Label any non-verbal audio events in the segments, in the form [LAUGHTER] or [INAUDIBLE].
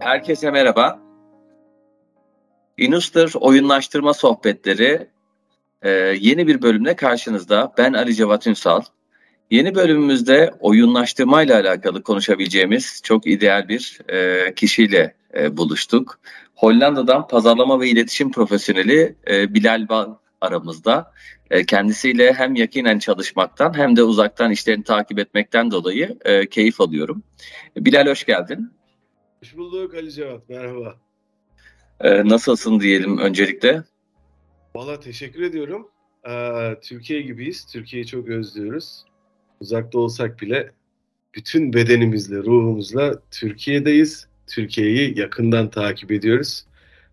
Herkese merhaba. Inustor oyunlaştırma sohbetleri e, yeni bir bölümle karşınızda. Ben Ali Cevat Ünsal. Yeni bölümümüzde oyunlaştırma ile alakalı konuşabileceğimiz çok ideal bir e, kişiyle e, buluştuk. Hollanda'dan pazarlama ve iletişim profesyoneli e, Bilal Bal aramızda. E, kendisiyle hem yakinen çalışmaktan hem de uzaktan işlerini takip etmekten dolayı e, keyif alıyorum. Bilal hoş geldin. Hoş bulduk Ali Cevat, merhaba. E, nasılsın diyelim öncelikle? Valla teşekkür ediyorum. Ee, Türkiye gibiyiz, Türkiye'yi çok özlüyoruz. Uzakta olsak bile bütün bedenimizle, ruhumuzla Türkiye'deyiz. Türkiye'yi yakından takip ediyoruz.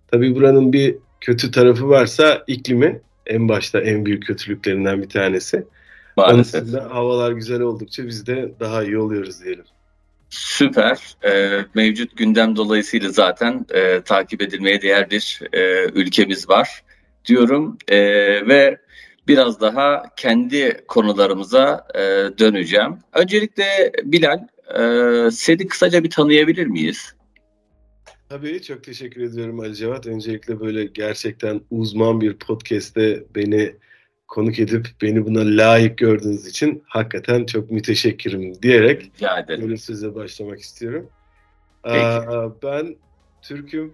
Tabii buranın bir kötü tarafı varsa iklimi en başta en büyük kötülüklerinden bir tanesi. Maalesef. Onun havalar güzel oldukça biz de daha iyi oluyoruz diyelim. Süper. Ee, mevcut gündem dolayısıyla zaten e, takip edilmeye değer bir e, ülkemiz var diyorum e, ve biraz daha kendi konularımıza e, döneceğim. Öncelikle Bilal, e, seni kısaca bir tanıyabilir miyiz? Tabii çok teşekkür ediyorum Ali Cevat. Öncelikle böyle gerçekten uzman bir podcast'te beni konuk edip beni buna layık gördüğünüz için hakikaten çok müteşekkirim diyerek böyle size başlamak istiyorum. Peki. Aa, ben Türk'üm.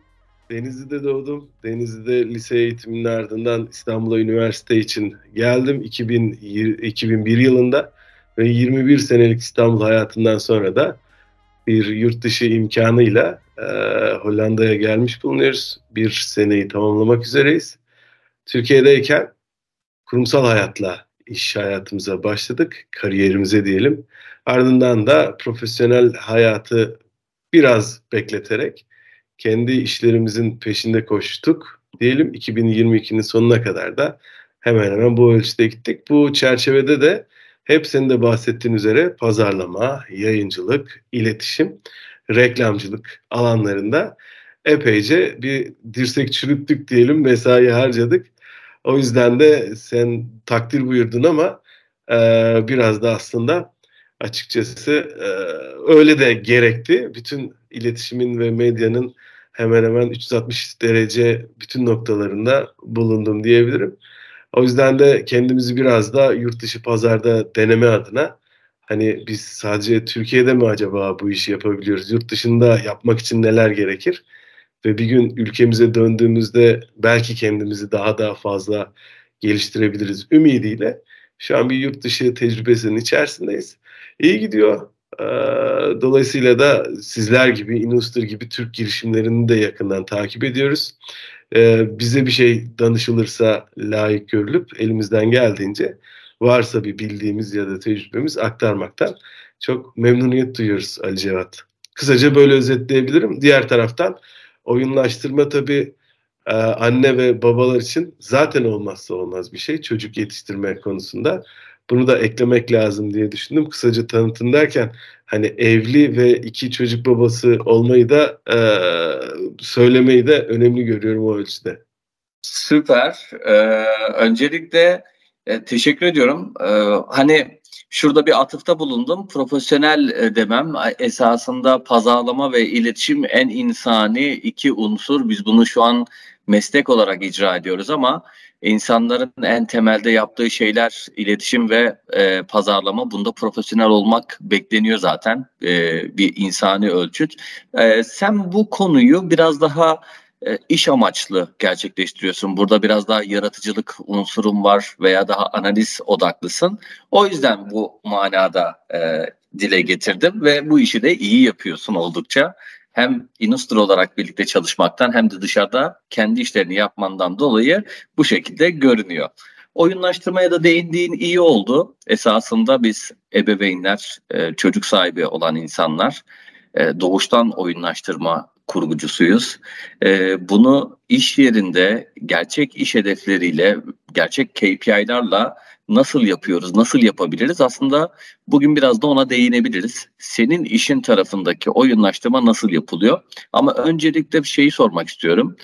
Denizli'de doğdum. Denizli'de lise eğitiminin ardından İstanbul'a üniversite için geldim 2000, 2001 yılında ve 21 senelik İstanbul hayatından sonra da bir yurt dışı imkanıyla e, Hollanda'ya gelmiş bulunuyoruz. Bir seneyi tamamlamak üzereyiz. Türkiye'deyken kurumsal hayatla iş hayatımıza başladık, kariyerimize diyelim. Ardından da profesyonel hayatı biraz bekleterek kendi işlerimizin peşinde koştuk. Diyelim 2022'nin sonuna kadar da hemen hemen bu ölçüde gittik. Bu çerçevede de hep senin de bahsettiğin üzere pazarlama, yayıncılık, iletişim, reklamcılık alanlarında epeyce bir dirsek çürüttük diyelim, mesai harcadık. O yüzden de sen takdir buyurdun ama e, biraz da aslında açıkçası e, öyle de gerekti. Bütün iletişimin ve medyanın hemen hemen 360 derece bütün noktalarında bulundum diyebilirim. O yüzden de kendimizi biraz da yurt dışı pazarda deneme adına hani biz sadece Türkiye'de mi acaba bu işi yapabiliyoruz? Yurt dışında yapmak için neler gerekir? Ve bir gün ülkemize döndüğümüzde belki kendimizi daha da fazla geliştirebiliriz ümidiyle. Şu an bir yurt dışı tecrübesinin içerisindeyiz. İyi gidiyor. Dolayısıyla da sizler gibi, Inustor gibi Türk girişimlerini de yakından takip ediyoruz. Bize bir şey danışılırsa layık görülüp elimizden geldiğince varsa bir bildiğimiz ya da tecrübemiz aktarmaktan çok memnuniyet duyuyoruz Ali Cevat. Kısaca böyle özetleyebilirim. Diğer taraftan oyunlaştırma tabii anne ve babalar için zaten olmazsa olmaz bir şey çocuk yetiştirme konusunda. Bunu da eklemek lazım diye düşündüm. Kısaca tanıtın derken hani evli ve iki çocuk babası olmayı da e, söylemeyi de önemli görüyorum o ölçüde. Süper. Ee, öncelikle e, teşekkür ediyorum. Ee, hani şurada bir atıfta bulundum. Profesyonel e, demem esasında pazarlama ve iletişim en insani iki unsur. Biz bunu şu an meslek olarak icra ediyoruz ama insanların en temelde yaptığı şeyler iletişim ve e, pazarlama. Bunda profesyonel olmak bekleniyor zaten e, bir insani ölçüt. E, sen bu konuyu biraz daha e, iş amaçlı gerçekleştiriyorsun. Burada biraz daha yaratıcılık unsurun var veya daha analiz odaklısın. O yüzden bu manada e, dile getirdim ve bu işi de iyi yapıyorsun oldukça hem Inustra olarak birlikte çalışmaktan hem de dışarıda kendi işlerini yapmandan dolayı bu şekilde görünüyor. Oyunlaştırmaya da değindiğin iyi oldu. Esasında biz ebeveynler, e, çocuk sahibi olan insanlar e, doğuştan oyunlaştırma kurgucusuyuz. E, bunu iş yerinde gerçek iş hedefleriyle, gerçek KPI'larla nasıl yapıyoruz, nasıl yapabiliriz? Aslında bugün biraz da ona değinebiliriz. Senin işin tarafındaki oyunlaştırma nasıl yapılıyor? Ama öncelikle bir şeyi sormak istiyorum.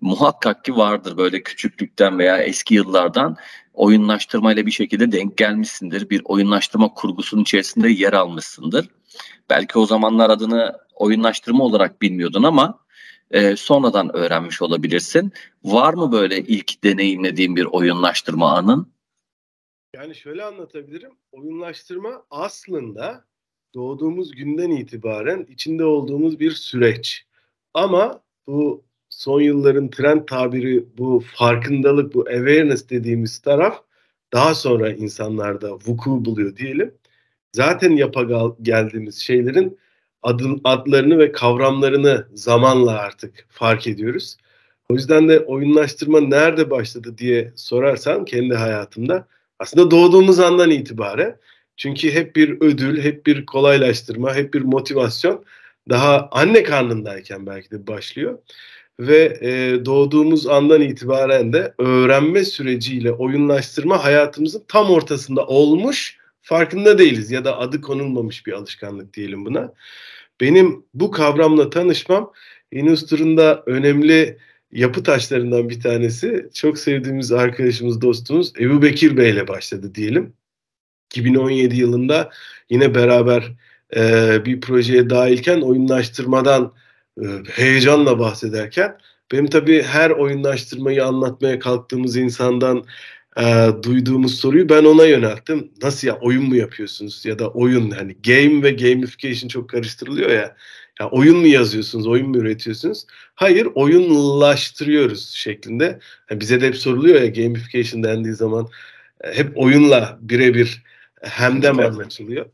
Muhakkak ki vardır böyle küçüklükten veya eski yıllardan oyunlaştırmayla bir şekilde denk gelmişsindir. Bir oyunlaştırma kurgusunun içerisinde yer almışsındır. Belki o zamanlar adını oyunlaştırma olarak bilmiyordun ama e, sonradan öğrenmiş olabilirsin. Var mı böyle ilk deneyimlediğin bir oyunlaştırma anın? Yani şöyle anlatabilirim. Oyunlaştırma aslında doğduğumuz günden itibaren içinde olduğumuz bir süreç. Ama bu son yılların trend tabiri bu farkındalık, bu awareness dediğimiz taraf daha sonra insanlarda vuku buluyor diyelim. Zaten yapa geldiğimiz şeylerin adın, adlarını ve kavramlarını zamanla artık fark ediyoruz. O yüzden de oyunlaştırma nerede başladı diye sorarsan kendi hayatımda aslında doğduğumuz andan itibaren çünkü hep bir ödül, hep bir kolaylaştırma, hep bir motivasyon daha anne karnındayken belki de başlıyor. Ve e, doğduğumuz andan itibaren de öğrenme süreciyle oyunlaştırma hayatımızın tam ortasında olmuş farkında değiliz ya da adı konulmamış bir alışkanlık diyelim buna. Benim bu kavramla tanışmam Industry'nin önemli yapı taşlarından bir tanesi çok sevdiğimiz arkadaşımız, dostumuz Ebu Bekir Bey ile başladı diyelim. 2017 yılında yine beraber e, bir projeye dahilken oyunlaştırmadan e, heyecanla bahsederken benim tabii her oyunlaştırmayı anlatmaya kalktığımız insandan e, duyduğumuz soruyu ben ona yönelttim. Nasıl ya oyun mu yapıyorsunuz ya da oyun hani game ve gamification çok karıştırılıyor ya. Ya oyun mu yazıyorsunuz, oyun mu üretiyorsunuz? Hayır, oyunlaştırıyoruz şeklinde. Yani bize de hep soruluyor ya gamification dendiği zaman e, hep oyunla birebir hemden anlatılıyor.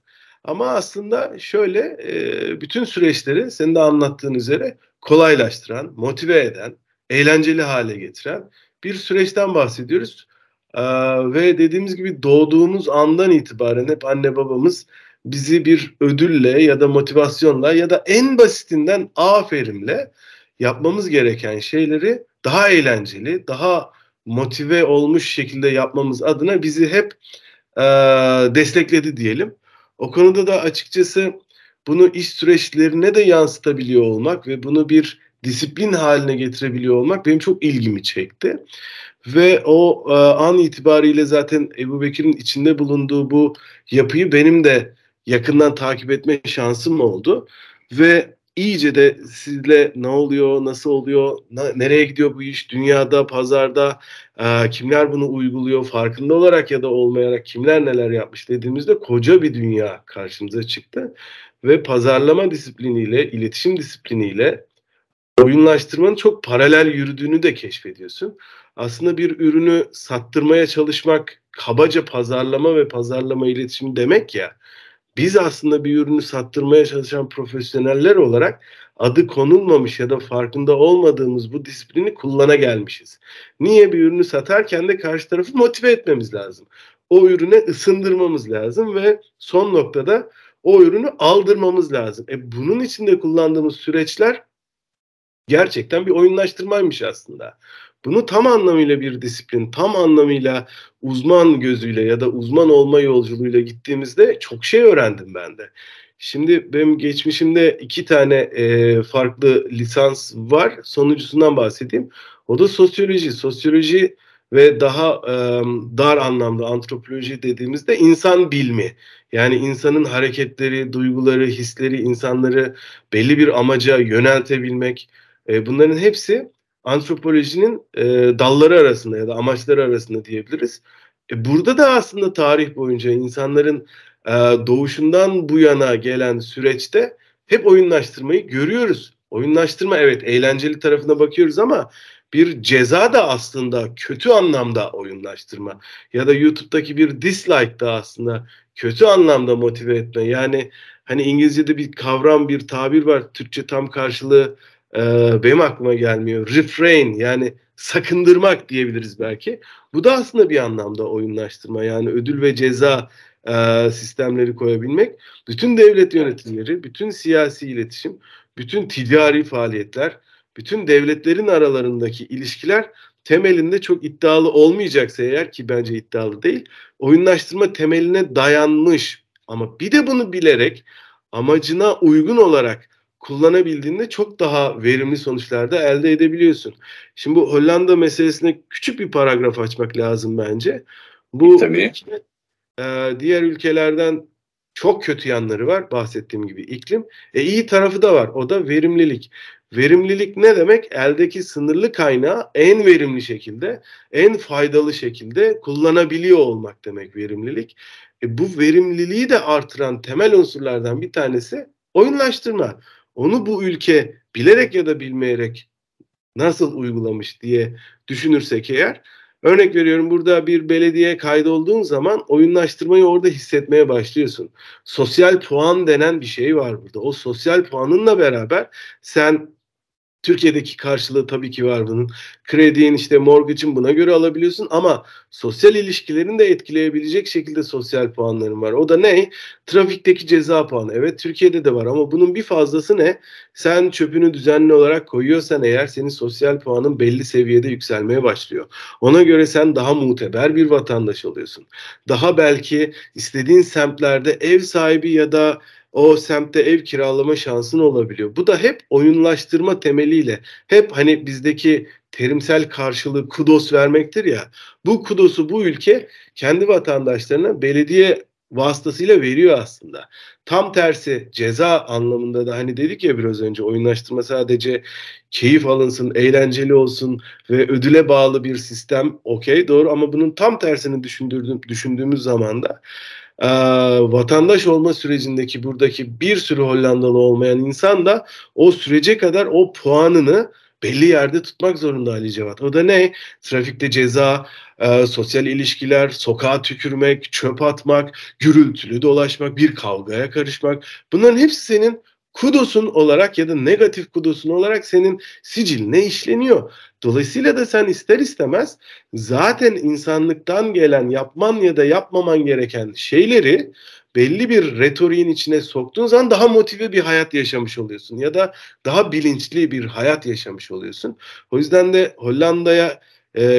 Ama aslında şöyle e, bütün süreçleri senin de anlattığın üzere kolaylaştıran, motive eden, eğlenceli hale getiren bir süreçten bahsediyoruz. Ee, ve dediğimiz gibi doğduğumuz andan itibaren hep anne babamız bizi bir ödülle ya da motivasyonla ya da en basitinden aferinle yapmamız gereken şeyleri daha eğlenceli, daha motive olmuş şekilde yapmamız adına bizi hep e, destekledi diyelim. O konuda da açıkçası bunu iş süreçlerine de yansıtabiliyor olmak ve bunu bir disiplin haline getirebiliyor olmak benim çok ilgimi çekti. Ve o e, an itibariyle zaten Ebu Bekir'in içinde bulunduğu bu yapıyı benim de yakından takip etme şansım oldu. Ve iyice de sizle ne oluyor, nasıl oluyor, nereye gidiyor bu iş, dünyada, pazarda e, kimler bunu uyguluyor, farkında olarak ya da olmayarak kimler neler yapmış dediğimizde koca bir dünya karşımıza çıktı. Ve pazarlama disipliniyle, iletişim disipliniyle oyunlaştırmanın çok paralel yürüdüğünü de keşfediyorsun. Aslında bir ürünü sattırmaya çalışmak kabaca pazarlama ve pazarlama iletişimi demek ya. Biz aslında bir ürünü sattırmaya çalışan profesyoneller olarak adı konulmamış ya da farkında olmadığımız bu disiplini kullana gelmişiz. Niye bir ürünü satarken de karşı tarafı motive etmemiz lazım. O ürüne ısındırmamız lazım ve son noktada o ürünü aldırmamız lazım. E bunun içinde kullandığımız süreçler gerçekten bir oyunlaştırmaymış aslında. Bunu tam anlamıyla bir disiplin, tam anlamıyla uzman gözüyle ya da uzman olma yolculuğuyla gittiğimizde çok şey öğrendim ben de. Şimdi benim geçmişimde iki tane e, farklı lisans var. Sonuncusundan bahsedeyim. O da sosyoloji. Sosyoloji ve daha e, dar anlamda antropoloji dediğimizde insan bilmi. Yani insanın hareketleri, duyguları, hisleri, insanları belli bir amaca yöneltebilmek. E, bunların hepsi antropolojinin e, dalları arasında ya da amaçları arasında diyebiliriz. E, burada da aslında tarih boyunca insanların e, doğuşundan bu yana gelen süreçte hep oyunlaştırmayı görüyoruz. Oyunlaştırma evet eğlenceli tarafına bakıyoruz ama bir ceza da aslında kötü anlamda oyunlaştırma ya da YouTube'daki bir dislike da aslında kötü anlamda motive etme. Yani hani İngilizce'de bir kavram, bir tabir var. Türkçe tam karşılığı e, benim aklıma gelmiyor. Refrain yani sakındırmak diyebiliriz belki. Bu da aslında bir anlamda oyunlaştırma. Yani ödül ve ceza e, sistemleri koyabilmek. Bütün devlet yönetimleri, bütün siyasi iletişim, bütün ticari faaliyetler, bütün devletlerin aralarındaki ilişkiler temelinde çok iddialı olmayacaksa eğer ki bence iddialı değil, oyunlaştırma temeline dayanmış ama bir de bunu bilerek amacına uygun olarak kullanabildiğinde çok daha verimli sonuçlar da elde edebiliyorsun. Şimdi bu Hollanda meselesine küçük bir paragraf açmak lazım bence. Bu Tabii. e, diğer ülkelerden çok kötü yanları var bahsettiğim gibi iklim. E iyi tarafı da var. O da verimlilik. Verimlilik ne demek? Eldeki sınırlı kaynağı en verimli şekilde, en faydalı şekilde kullanabiliyor olmak demek verimlilik. E bu verimliliği de artıran temel unsurlardan bir tanesi oyunlaştırma. Onu bu ülke bilerek ya da bilmeyerek nasıl uygulamış diye düşünürsek eğer Örnek veriyorum burada bir belediye kaydolduğun zaman oyunlaştırmayı orada hissetmeye başlıyorsun. Sosyal puan denen bir şey var burada. O sosyal puanınla beraber sen Türkiye'deki karşılığı tabii ki var bunun. Krediğin işte mortgage'ın buna göre alabiliyorsun ama sosyal ilişkilerini de etkileyebilecek şekilde sosyal puanların var. O da ne? Trafikteki ceza puanı. Evet Türkiye'de de var ama bunun bir fazlası ne? Sen çöpünü düzenli olarak koyuyorsan eğer senin sosyal puanın belli seviyede yükselmeye başlıyor. Ona göre sen daha muteber bir vatandaş oluyorsun. Daha belki istediğin semtlerde ev sahibi ya da o semtte ev kiralama şansın olabiliyor. Bu da hep oyunlaştırma temeliyle hep hani bizdeki terimsel karşılığı kudos vermektir ya. Bu kudosu bu ülke kendi vatandaşlarına belediye vasıtasıyla veriyor aslında. Tam tersi ceza anlamında da hani dedik ya biraz önce oyunlaştırma sadece keyif alınsın, eğlenceli olsun ve ödüle bağlı bir sistem okey doğru ama bunun tam tersini düşündüğümüz zaman da e, vatandaş olma sürecindeki buradaki bir sürü Hollandalı olmayan insan da o sürece kadar o puanını belli yerde tutmak zorunda Ali Cevat. O da ne? Trafikte ceza, e, sosyal ilişkiler, sokağa tükürmek, çöp atmak, gürültülü dolaşmak, bir kavgaya karışmak. Bunların hepsi senin kudosun olarak ya da negatif kudosun olarak senin siciline işleniyor. Dolayısıyla da sen ister istemez zaten insanlıktan gelen yapman ya da yapmaman gereken şeyleri belli bir retoriğin içine soktuğun zaman daha motive bir hayat yaşamış oluyorsun ya da daha bilinçli bir hayat yaşamış oluyorsun. O yüzden de Hollanda'ya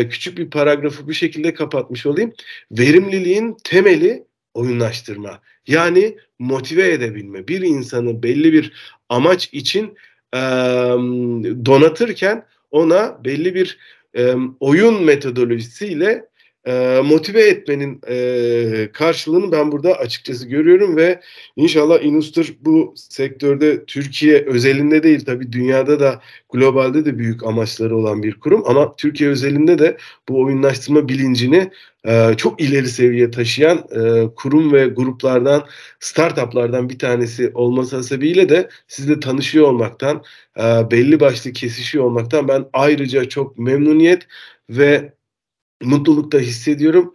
küçük bir paragrafı bu şekilde kapatmış olayım. Verimliliğin temeli oyunlaştırma. Yani motive edebilme. Bir insanı belli bir amaç için e, donatırken ona belli bir e, oyun metodolojisiyle e, motive etmenin e, karşılığını ben burada açıkçası görüyorum ve inşallah Inustur bu sektörde Türkiye özelinde değil tabi dünyada da globalde de büyük amaçları olan bir kurum ama Türkiye özelinde de bu oyunlaştırma bilincini e, çok ileri seviye taşıyan e, kurum ve gruplardan startuplardan bir tanesi olması sebebiyle de sizle tanışıyor olmaktan e, belli başlı kesişiyor olmaktan ben ayrıca çok memnuniyet ve mutluluk da hissediyorum.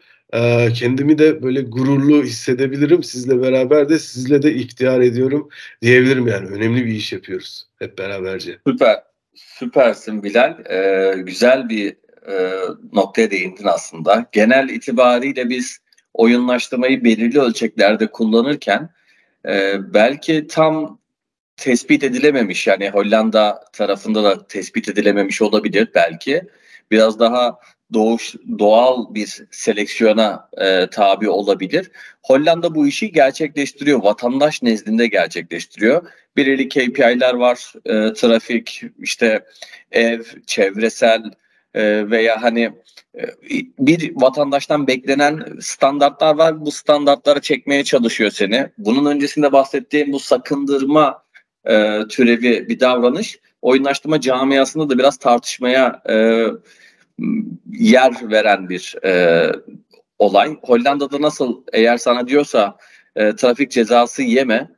Kendimi de böyle gururlu hissedebilirim. Sizle beraber de sizle de ihtiyar ediyorum diyebilirim yani. Önemli bir iş yapıyoruz hep beraberce. Süper. Süpersin Bilal. Ee, güzel bir e, noktaya değindin aslında. Genel itibariyle biz oyunlaştırmayı belirli ölçeklerde kullanırken e, belki tam tespit edilememiş yani Hollanda tarafında da tespit edilememiş olabilir belki. Biraz daha doğuş doğal bir seleksiyona e, tabi olabilir. Hollanda bu işi gerçekleştiriyor. Vatandaş nezdinde gerçekleştiriyor. Belirli KPI'ler var. E, trafik, işte ev, çevresel e, veya hani e, bir vatandaştan beklenen standartlar var. Bu standartlara çekmeye çalışıyor seni. Bunun öncesinde bahsettiğim bu sakındırma e, türevi bir davranış oyunlaştırma camiasında da biraz tartışmaya e, yer veren bir olay. Hollanda'da nasıl eğer sana diyorsa trafik cezası yeme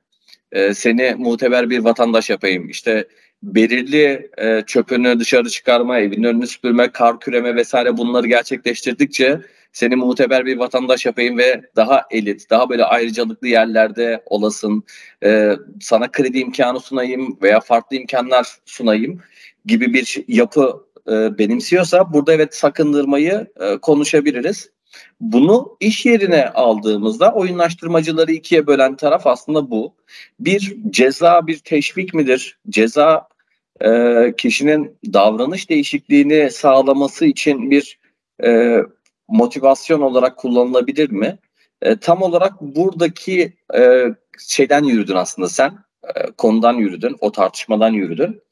seni muteber bir vatandaş yapayım. İşte belirli e, çöpünü dışarı çıkarma, evin önünü süpürme, kar küreme vesaire bunları gerçekleştirdikçe seni muteber bir vatandaş yapayım ve daha elit, daha böyle ayrıcalıklı yerlerde olasın, e, sana kredi imkanı sunayım veya farklı imkanlar sunayım gibi bir yapı e, benimsiyorsa burada evet sakındırmayı e, konuşabiliriz. Bunu iş yerine aldığımızda oyunlaştırmacıları ikiye bölen taraf aslında bu. Bir ceza bir teşvik midir? Ceza e, kişinin davranış değişikliğini sağlaması için bir e, motivasyon olarak kullanılabilir mi? E, tam olarak buradaki e, şeyden yürüdün aslında sen. E, konudan yürüdün, o tartışmadan yürüdün.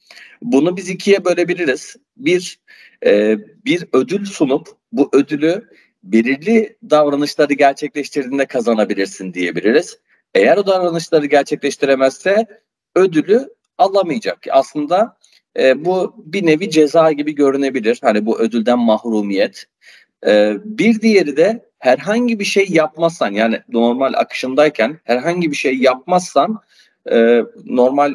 Bunu biz ikiye bölebiliriz. Bir, e, bir ödül sunup bu ödülü belirli davranışları gerçekleştirdiğinde kazanabilirsin diyebiliriz. Eğer o davranışları gerçekleştiremezse ödülü alamayacak. Aslında e, bu bir nevi ceza gibi görünebilir. Hani bu ödülden mahrumiyet. E, bir diğeri de herhangi bir şey yapmazsan yani normal akışındayken herhangi bir şey yapmazsan e, normal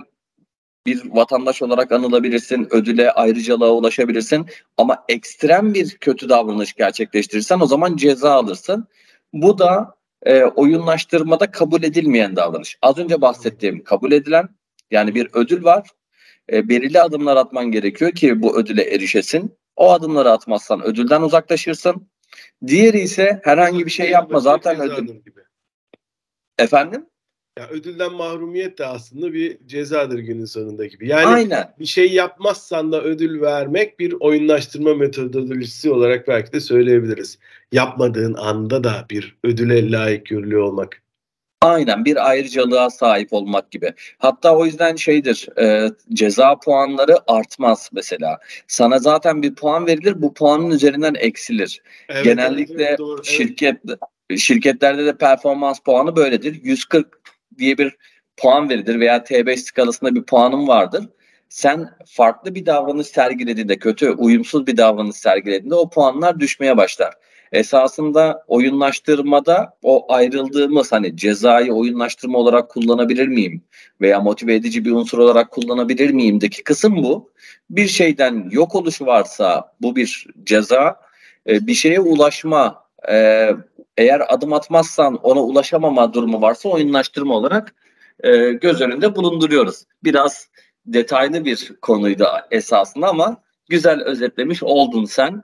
bir vatandaş olarak anılabilirsin, ödüle, ayrıcalığa ulaşabilirsin ama ekstrem bir kötü davranış gerçekleştirirsen o zaman ceza alırsın. Bu da e, oyunlaştırmada kabul edilmeyen davranış. Az önce bahsettiğim kabul edilen yani bir ödül var. E, belirli adımlar atman gerekiyor ki bu ödüle erişesin. O adımları atmazsan ödülden uzaklaşırsın. Diğeri ise herhangi bir şey yapma zaten ödül. Gibi. Efendim? Ya ödülden mahrumiyet de aslında bir cezadır günün sonunda gibi. Yani Aynen. bir şey yapmazsan da ödül vermek bir oyunlaştırma metodolojisi olarak belki de söyleyebiliriz. Yapmadığın anda da bir ödüle layık görülüyor olmak. Aynen bir ayrıcalığa sahip olmak gibi. Hatta o yüzden şeydir e, ceza puanları artmaz mesela. Sana zaten bir puan verilir bu puanın üzerinden eksilir. Evet, Genellikle evet, doğru, şirket evet. şirketlerde de performans puanı böyledir. 140 diye bir puan verilir veya T5 skalasında bir puanım vardır. Sen farklı bir davranış sergilediğinde, kötü, uyumsuz bir davranış sergilediğinde o puanlar düşmeye başlar. Esasında oyunlaştırmada o ayrıldığımız hani cezayı oyunlaştırma olarak kullanabilir miyim veya motive edici bir unsur olarak kullanabilir miyimdeki kısım bu. Bir şeyden yok oluşu varsa bu bir ceza, e, bir şeye ulaşma e, eğer adım atmazsan ona ulaşamama durumu varsa oyunlaştırma olarak e, göz önünde bulunduruyoruz. Biraz detaylı bir konuydu esasında ama güzel özetlemiş oldun sen.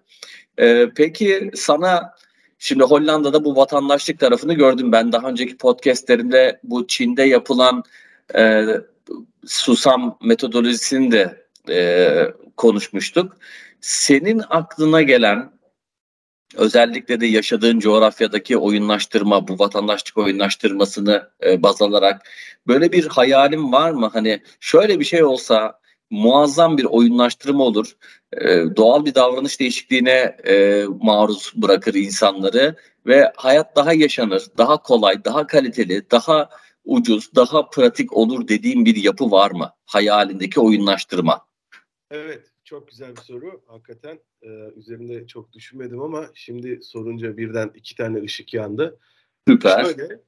E, peki sana şimdi Hollanda'da bu vatandaşlık tarafını gördüm ben daha önceki podcastlerinde bu Çin'de yapılan e, susam metodolojisini de e, konuşmuştuk. Senin aklına gelen özellikle de yaşadığın coğrafyadaki oyunlaştırma, bu vatandaşlık oyunlaştırmasını e, baz alarak böyle bir hayalim var mı? Hani şöyle bir şey olsa muazzam bir oyunlaştırma olur. E, doğal bir davranış değişikliğine e, maruz bırakır insanları ve hayat daha yaşanır, daha kolay, daha kaliteli, daha ucuz, daha pratik olur dediğim bir yapı var mı? Hayalindeki oyunlaştırma. Evet, çok güzel bir soru. Hakikaten e, üzerinde çok düşünmedim ama şimdi sorunca birden iki tane ışık yandı. Süper. Şöyle,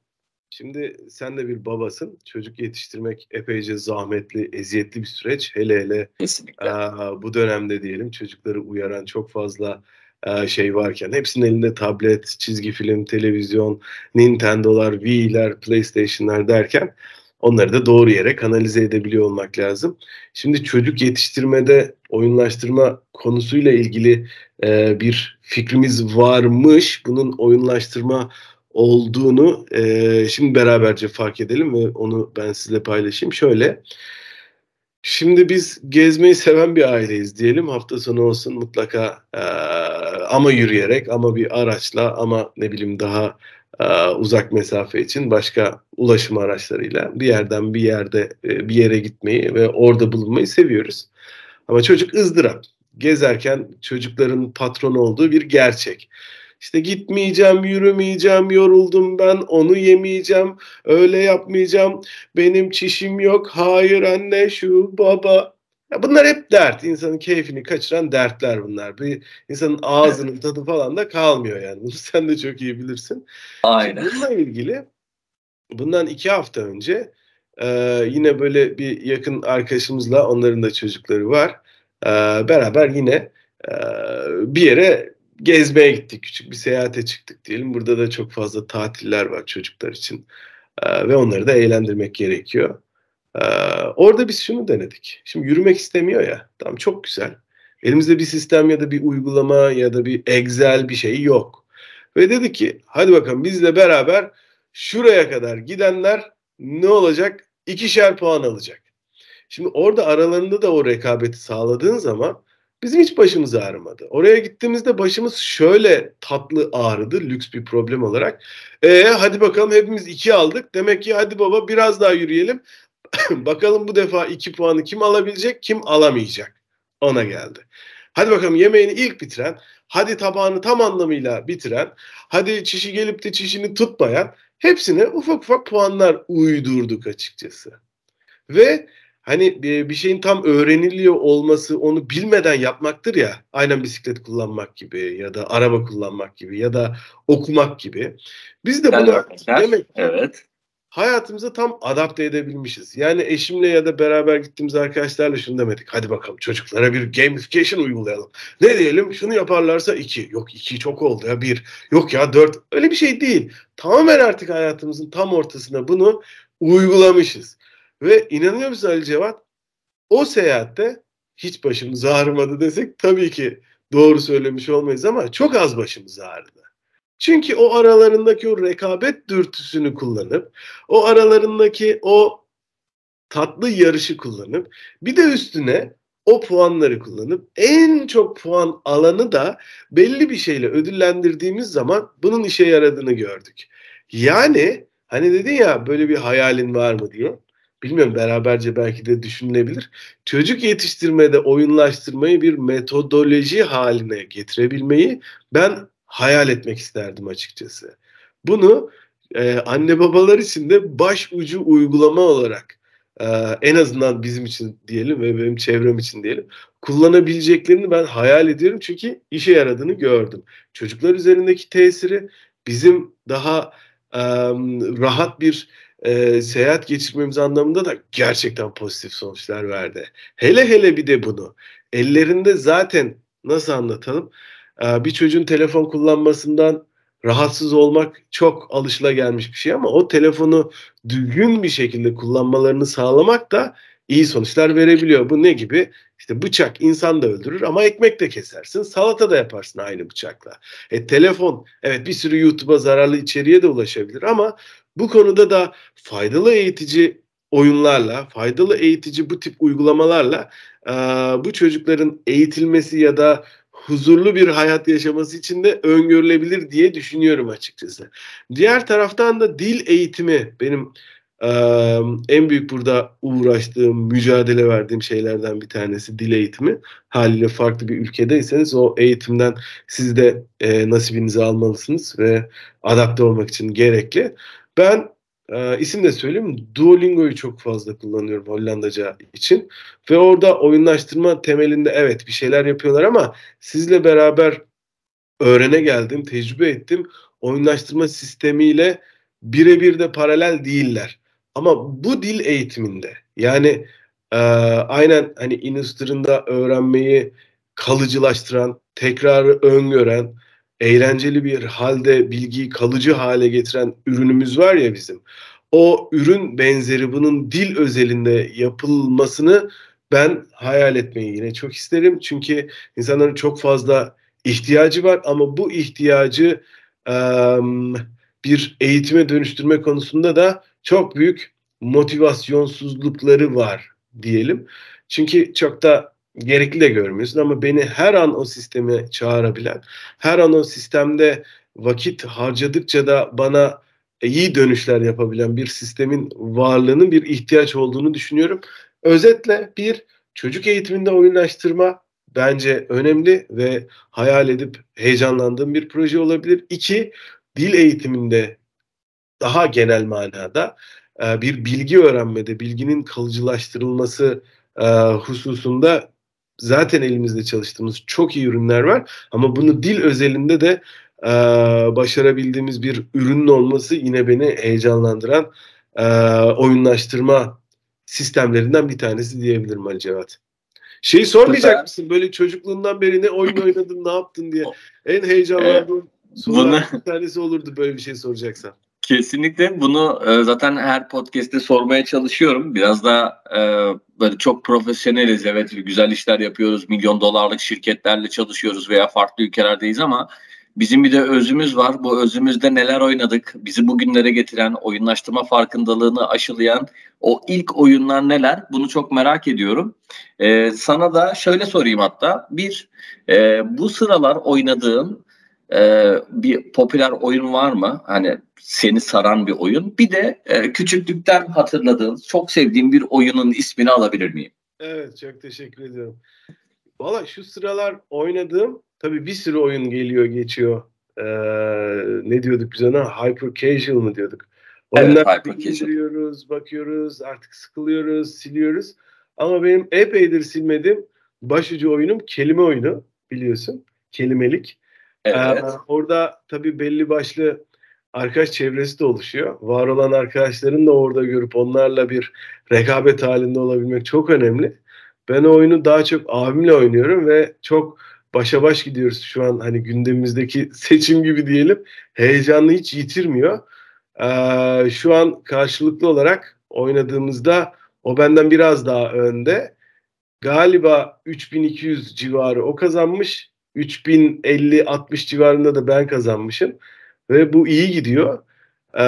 şimdi sen de bir babasın. Çocuk yetiştirmek epeyce zahmetli, eziyetli bir süreç. Hele hele e, bu dönemde diyelim çocukları uyaran çok fazla e, şey varken hepsinin elinde tablet, çizgi film, televizyon, Nintendo'lar, Wii'ler, PlayStation'lar derken onları da doğru yere kanalize edebiliyor olmak lazım. Şimdi çocuk yetiştirmede oyunlaştırma konusuyla ilgili e, bir fikrimiz varmış. Bunun oyunlaştırma olduğunu e, şimdi beraberce fark edelim ve onu ben sizinle paylaşayım. Şöyle, şimdi biz gezmeyi seven bir aileyiz diyelim. Hafta sonu olsun mutlaka e, ama yürüyerek ama bir araçla ama ne bileyim daha uzak mesafe için başka ulaşım araçlarıyla bir yerden bir yerde e, bir yere gitmeyi ve orada bulunmayı seviyoruz. Ama çocuk ızdırap. Gezerken çocukların patron olduğu bir gerçek. İşte gitmeyeceğim, yürümeyeceğim, yoruldum ben, onu yemeyeceğim, öyle yapmayacağım, benim çişim yok, hayır anne, şu baba. Ya bunlar hep dert. İnsanın keyfini kaçıran dertler bunlar. Bir insanın ağzının tadı falan da kalmıyor yani. [LAUGHS] Bunu sen de çok iyi bilirsin. Aynen. Şimdi bununla ilgili bundan iki hafta önce e, yine böyle bir yakın arkadaşımızla onların da çocukları var. E, beraber yine e, bir yere gezmeye gittik. Küçük bir seyahate çıktık diyelim. Burada da çok fazla tatiller var çocuklar için. E, ve onları da eğlendirmek gerekiyor. Ee, orada biz şunu denedik. Şimdi yürümek istemiyor ya. Tamam çok güzel. Elimizde bir sistem ya da bir uygulama ya da bir Excel bir şey yok. Ve dedi ki hadi bakalım bizle beraber şuraya kadar gidenler ne olacak? İkişer puan alacak. Şimdi orada aralarında da o rekabeti sağladığın zaman bizim hiç başımız ağrımadı. Oraya gittiğimizde başımız şöyle tatlı ağrıdı lüks bir problem olarak. E hadi bakalım hepimiz iki aldık. Demek ki hadi baba biraz daha yürüyelim. [LAUGHS] bakalım bu defa iki puanı kim alabilecek, kim alamayacak. Ona geldi. Hadi bakalım yemeğini ilk bitiren, hadi tabağını tam anlamıyla bitiren, hadi çişi gelip de çişini tutmayan hepsine ufak ufak puanlar uydurduk açıkçası. Ve hani bir şeyin tam öğreniliyor olması onu bilmeden yapmaktır ya. Aynen bisiklet kullanmak gibi ya da araba kullanmak gibi ya da okumak gibi. Biz de bunu demek evet hayatımıza tam adapte edebilmişiz. Yani eşimle ya da beraber gittiğimiz arkadaşlarla şunu demedik. Hadi bakalım çocuklara bir gamification uygulayalım. Ne diyelim? Şunu yaparlarsa iki. Yok iki çok oldu ya bir. Yok ya dört. Öyle bir şey değil. Tamamen artık hayatımızın tam ortasına bunu uygulamışız. Ve inanıyor musun Ali Cevat? O seyahatte hiç başımız ağrımadı desek tabii ki doğru söylemiş olmayız ama çok az başımız ağrıdı. Çünkü o aralarındaki o rekabet dürtüsünü kullanıp, o aralarındaki o tatlı yarışı kullanıp, bir de üstüne o puanları kullanıp en çok puan alanı da belli bir şeyle ödüllendirdiğimiz zaman bunun işe yaradığını gördük. Yani hani dedin ya böyle bir hayalin var mı diye. Bilmiyorum beraberce belki de düşünülebilir. Çocuk yetiştirmede oyunlaştırmayı bir metodoloji haline getirebilmeyi ben hayal etmek isterdim açıkçası. Bunu e, anne babalar için de baş ucu uygulama olarak e, en azından bizim için diyelim ve benim çevrem için diyelim kullanabileceklerini ben hayal ediyorum çünkü işe yaradığını gördüm. Çocuklar üzerindeki tesiri bizim daha e, rahat bir e, seyahat geçirmemiz anlamında da gerçekten pozitif sonuçlar verdi. Hele hele bir de bunu ellerinde zaten nasıl anlatalım? Ee, bir çocuğun telefon kullanmasından rahatsız olmak çok alışılagelmiş bir şey ama o telefonu düzgün bir şekilde kullanmalarını sağlamak da iyi sonuçlar verebiliyor. Bu ne gibi? İşte bıçak insan da öldürür ama ekmek de kesersin. Salata da yaparsın aynı bıçakla. E, telefon evet bir sürü YouTube'a zararlı içeriğe de ulaşabilir ama bu konuda da faydalı eğitici oyunlarla, faydalı eğitici bu tip uygulamalarla e, bu çocukların eğitilmesi ya da huzurlu bir hayat yaşaması için de öngörülebilir diye düşünüyorum açıkçası. Diğer taraftan da dil eğitimi benim e, en büyük burada uğraştığım, mücadele verdiğim şeylerden bir tanesi dil eğitimi. Haliyle farklı bir ülkedeyseniz o eğitimden siz de e, nasibinizi almalısınız ve adapte olmak için gerekli. Ben e, isim de söyleyeyim. Duolingo'yu çok fazla kullanıyorum Hollandaca için. Ve orada oyunlaştırma temelinde evet bir şeyler yapıyorlar ama sizle beraber öğrene geldim, tecrübe ettim. Oyunlaştırma sistemiyle birebir de paralel değiller. Ama bu dil eğitiminde yani e, aynen hani Inuster'ında öğrenmeyi kalıcılaştıran, tekrarı öngören, eğlenceli bir halde bilgiyi kalıcı hale getiren ürünümüz var ya bizim. O ürün benzeri bunun dil özelinde yapılmasını ben hayal etmeyi yine çok isterim. Çünkü insanların çok fazla ihtiyacı var ama bu ihtiyacı bir eğitime dönüştürme konusunda da çok büyük motivasyonsuzlukları var diyelim. Çünkü çok da gerekli de görmüyorsun ama beni her an o sisteme çağırabilen, her an o sistemde vakit harcadıkça da bana iyi dönüşler yapabilen bir sistemin varlığının bir ihtiyaç olduğunu düşünüyorum. Özetle bir çocuk eğitiminde oyunlaştırma bence önemli ve hayal edip heyecanlandığım bir proje olabilir. İki, dil eğitiminde daha genel manada e, bir bilgi öğrenmede, bilginin kalıcılaştırılması e, hususunda zaten elimizde çalıştığımız çok iyi ürünler var. Ama bunu dil özelinde de e, başarabildiğimiz bir ürünün olması yine beni heyecanlandıran e, oyunlaştırma sistemlerinden bir tanesi diyebilirim Ali Cevat. Şeyi sormayacak mısın? Böyle çocukluğundan beri ne oyun [LAUGHS] oynadın, ne yaptın diye. En heyecanlandığın [LAUGHS] sorular bir tanesi olurdu böyle bir şey soracaksan. Kesinlikle bunu e, zaten her podcast'te sormaya çalışıyorum. Biraz da e, böyle çok profesyoneliz evet güzel işler yapıyoruz. Milyon dolarlık şirketlerle çalışıyoruz veya farklı ülkelerdeyiz ama bizim bir de özümüz var. Bu özümüzde neler oynadık? Bizi bugünlere getiren, oyunlaştırma farkındalığını aşılayan o ilk oyunlar neler? Bunu çok merak ediyorum. E, sana da şöyle sorayım hatta. Bir, bu sıralar oynadığın e, bir popüler oyun var mı? Hani seni saran bir oyun. Bir de e, küçüklükten hatırladığın, çok sevdiğin bir oyunun ismini alabilir miyim? Evet, çok teşekkür ediyorum. Valla şu sıralar oynadığım, tabii bir sürü oyun geliyor, geçiyor. Ee, ne diyorduk biz ona? Hyper casual mı diyorduk? Oyunlar evet, indiriyoruz, bakıyoruz, artık sıkılıyoruz, siliyoruz. Ama benim epeydir silmedim başucu oyunum kelime oyunu biliyorsun. Kelimelik. Evet. Ee, orada tabii belli başlı arkadaş çevresi de oluşuyor. Var olan arkadaşların da orada görüp onlarla bir rekabet halinde olabilmek çok önemli. Ben o oyunu daha çok abimle oynuyorum ve çok başa baş gidiyoruz şu an hani gündemimizdeki [LAUGHS] seçim gibi diyelim. Heyecanlı hiç yitirmiyor. Ee, şu an karşılıklı olarak oynadığımızda o benden biraz daha önde. Galiba 3200 civarı o kazanmış. 3050-60 civarında da ben kazanmışım. Ve bu iyi gidiyor. Ee,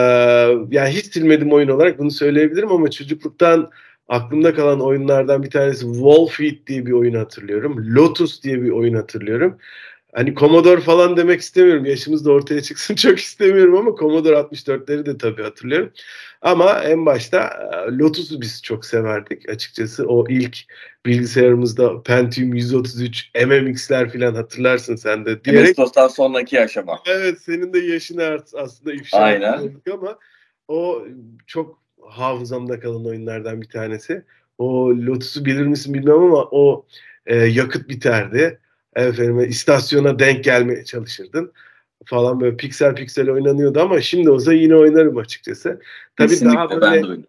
yani hiç silmedim oyun olarak bunu söyleyebilirim ama çocukluktan aklımda kalan oyunlardan bir tanesi Wallfeed diye bir oyun hatırlıyorum. Lotus diye bir oyun hatırlıyorum. Hani Commodore falan demek istemiyorum. Yaşımız da ortaya çıksın [LAUGHS] çok istemiyorum ama Commodore 64'leri de tabii hatırlıyorum. Ama en başta e, Lotus'u biz çok severdik açıkçası. O ilk bilgisayarımızda Pentium 133, MMX'ler falan hatırlarsın sen de. Diyerek, MS-DOS'tan sonraki aşama. Evet senin de yaşını aslında ifşa Aynen. ama o çok hafızamda kalan oyunlardan bir tanesi. O Lotus'u bilir misin bilmem ama o e, yakıt biterdi. Efendim istasyona denk gelmeye çalışırdın falan böyle piksel piksel oynanıyordu ama şimdi olsa yine oynarım açıkçası. Tabii Kesinlikle daha böyle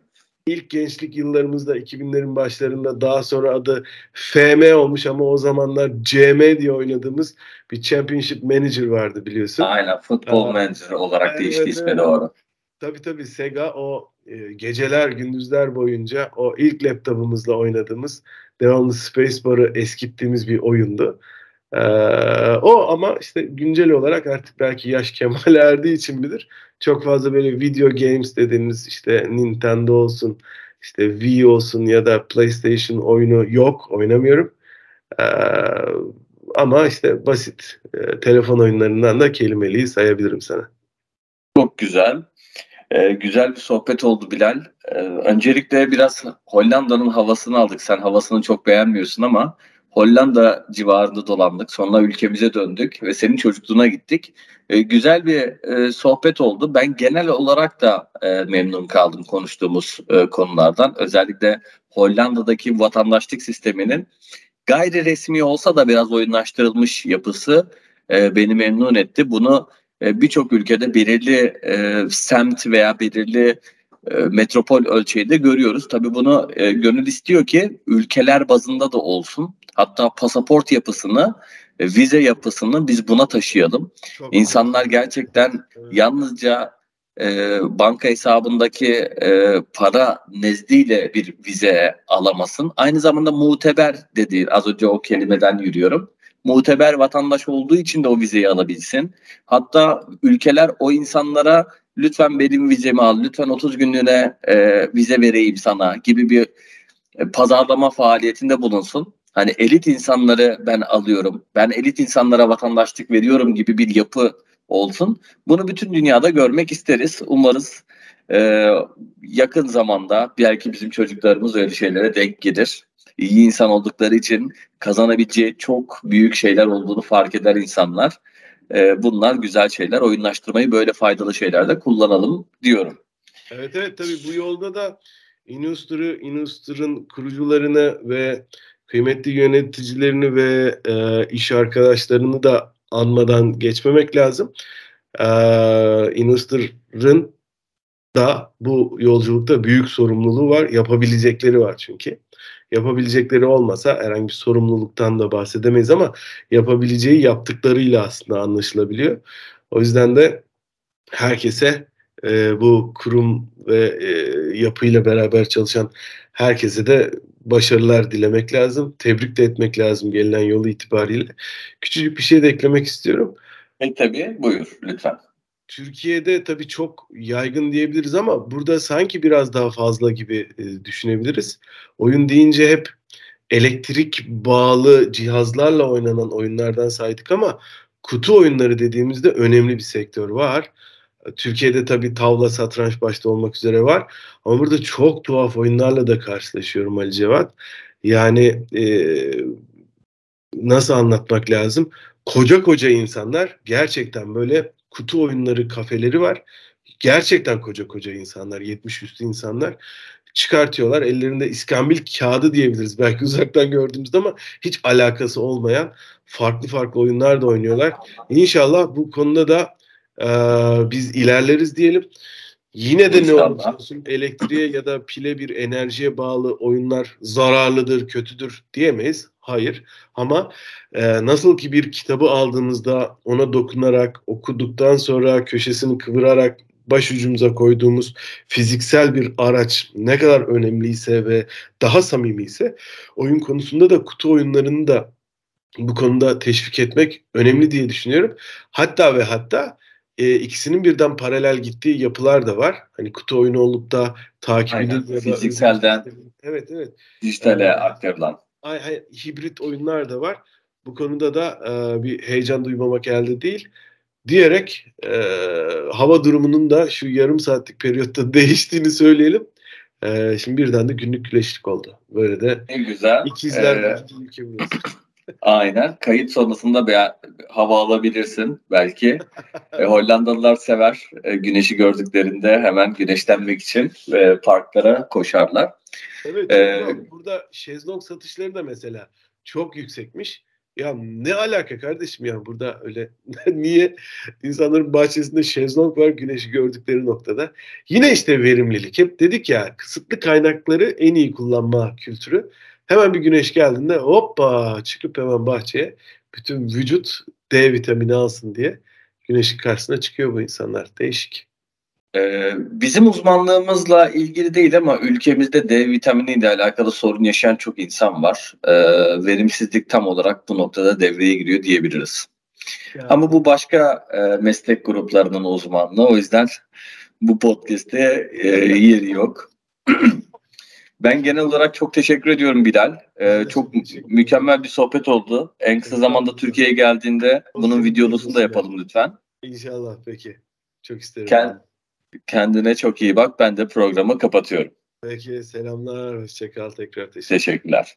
ilk gençlik yıllarımızda 2000'lerin başlarında daha sonra adı FM olmuş ama o zamanlar CM diye oynadığımız bir Championship Manager vardı biliyorsun. Aynen Football Aa, Manager olarak evet, değişti ismi evet. doğru. Tabii tabii Sega o e, geceler gündüzler boyunca o ilk laptopumuzla oynadığımız devamlı Spacebar'ı eskittiğimiz bir oyundu. Ee, o ama işte güncel olarak artık belki yaş kemal erdiği için bilir. Çok fazla böyle video games dediğimiz işte Nintendo olsun, işte Wii olsun ya da PlayStation oyunu yok, oynamıyorum. Ee, ama işte basit e, telefon oyunlarından da kelimeliği sayabilirim sana. Çok güzel. Ee, güzel bir sohbet oldu Bilal. Ee, öncelikle biraz Hollanda'nın havasını aldık. Sen havasını çok beğenmiyorsun ama Hollanda civarında dolandık. Sonra ülkemize döndük ve senin çocukluğuna gittik. E, güzel bir e, sohbet oldu. Ben genel olarak da e, memnun kaldım konuştuğumuz e, konulardan. Özellikle Hollanda'daki vatandaşlık sisteminin gayri resmi olsa da biraz oyunlaştırılmış yapısı e, beni memnun etti. Bunu e, birçok ülkede belirli e, semt veya belirli e, metropol ölçeğinde görüyoruz. Tabii bunu e, gönül istiyor ki ülkeler bazında da olsun. Hatta pasaport yapısını, e, vize yapısını biz buna taşıyalım. Çok İnsanlar gerçekten yalnızca e, banka hesabındaki e, para nezdiyle bir vize alamasın. Aynı zamanda muteber dedi az önce o kelimeden yürüyorum. Muteber vatandaş olduğu için de o vizeyi alabilsin. Hatta ülkeler o insanlara lütfen benim vizemi al, lütfen 30 günlüğüne e, vize vereyim sana gibi bir e, pazarlama faaliyetinde bulunsun. Hani elit insanları ben alıyorum, ben elit insanlara vatandaşlık veriyorum gibi bir yapı olsun. Bunu bütün dünyada görmek isteriz. Umarız e, yakın zamanda belki bizim çocuklarımız öyle şeylere denk gelir. İyi insan oldukları için kazanabileceği çok büyük şeyler olduğunu fark eder insanlar. E, bunlar güzel şeyler. Oyunlaştırmayı böyle faydalı şeylerde kullanalım diyorum. Evet evet tabii bu yolda da Inustur'u, Inustur'un kurucularını ve kıymetli yöneticilerini ve e, iş arkadaşlarını da anmadan geçmemek lazım. E, Inustur'ın da bu yolculukta büyük sorumluluğu var. Yapabilecekleri var çünkü. Yapabilecekleri olmasa herhangi bir sorumluluktan da bahsedemeyiz ama yapabileceği yaptıklarıyla aslında anlaşılabiliyor. O yüzden de herkese e, bu kurum ve e, yapıyla beraber çalışan herkese de başarılar dilemek lazım. Tebrik de etmek lazım gelinen yolu itibariyle. Küçücük bir şey de eklemek istiyorum. E, tabii buyur lütfen. Türkiye'de tabii çok yaygın diyebiliriz ama burada sanki biraz daha fazla gibi e, düşünebiliriz. Oyun deyince hep elektrik bağlı cihazlarla oynanan oyunlardan saydık ama kutu oyunları dediğimizde önemli bir sektör var. Türkiye'de tabii tavla, satranç başta olmak üzere var. Ama burada çok tuhaf oyunlarla da karşılaşıyorum Ali Cevat. Yani e, nasıl anlatmak lazım? Koca koca insanlar gerçekten böyle kutu oyunları kafeleri var. gerçekten koca koca insanlar, 70 üstü insanlar çıkartıyorlar. Ellerinde iskambil kağıdı diyebiliriz belki uzaktan gördüğümüzde ama hiç alakası olmayan farklı farklı oyunlar da oynuyorlar. İnşallah bu konuda da e, biz ilerleriz diyelim. Yine de İnşallah. ne olursa olsun elektriğe ya da pile bir enerjiye bağlı oyunlar zararlıdır, kötüdür diyemeyiz. Hayır. Ama e, nasıl ki bir kitabı aldığımızda ona dokunarak, okuduktan sonra köşesini kıvırarak başucumuza koyduğumuz fiziksel bir araç ne kadar önemliyse ve daha samimiyse oyun konusunda da kutu oyunlarını da bu konuda teşvik etmek önemli diye düşünüyorum. Hatta ve hatta e, ikisinin birden paralel gittiği yapılar da var. Hani kutu oyunu olup da takibini ya da fizikselden evet evet dijitale ee, aktarılan ay, ay, hibrit oyunlar da var. Bu konuda da e, bir heyecan duymamak elde değil diyerek e, hava durumunun da şu yarım saatlik periyotta [LAUGHS] değiştiğini söyleyelim. E, şimdi birden de günlük güneşlik oldu. Böyle de ne güzel. İkizler ee, Aynen. Kayıt sonrasında bir hava alabilirsin belki. e, Hollandalılar sever e, güneşi gördüklerinde hemen güneşlenmek için e, parklara koşarlar. Evet. Ee, burada şezlong satışları da mesela çok yüksekmiş. Ya ne alaka kardeşim ya burada öyle [LAUGHS] niye insanların bahçesinde şezlong var güneşi gördükleri noktada. Yine işte verimlilik hep dedik ya kısıtlı kaynakları en iyi kullanma kültürü. Hemen bir güneş geldiğinde hoppa çıkıp hemen bahçeye bütün vücut D vitamini alsın diye güneşin karşısına çıkıyor bu insanlar. Değişik. Ee, bizim uzmanlığımızla ilgili değil ama ülkemizde D vitamini ile alakalı sorun yaşayan çok insan var. Ee, verimsizlik tam olarak bu noktada devreye giriyor diyebiliriz. Ya. Ama bu başka e, meslek gruplarının uzmanlığı. O yüzden bu podcast'te e, yeri yok. [CLEARS THROAT] ben genel olarak çok teşekkür ediyorum Bilal. Ee, çok mükemmel bir sohbet oldu. En kısa zamanda Türkiye'ye geldiğinde bunun videosunu da yapalım lütfen. İnşallah peki. Çok isterim. Kend, kendine çok iyi bak. Ben de programı kapatıyorum. Peki selamlar. Hoşçakal. Tekrar teşekkür Teşekkürler.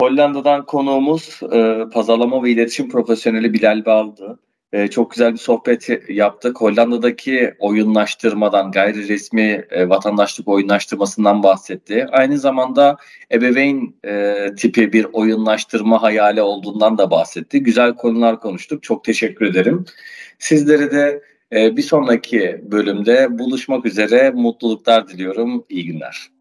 Hollanda'dan konuğumuz e, pazarlama ve iletişim profesyoneli Bilal Baldı. E, çok güzel bir sohbet yaptık. Hollanda'daki oyunlaştırmadan, gayri resmi e, vatandaşlık oyunlaştırmasından bahsetti. Aynı zamanda ebeveyn e, tipi bir oyunlaştırma hayali olduğundan da bahsetti. Güzel konular konuştuk. Çok teşekkür ederim. Sizlere de e, bir sonraki bölümde buluşmak üzere mutluluklar diliyorum. İyi günler.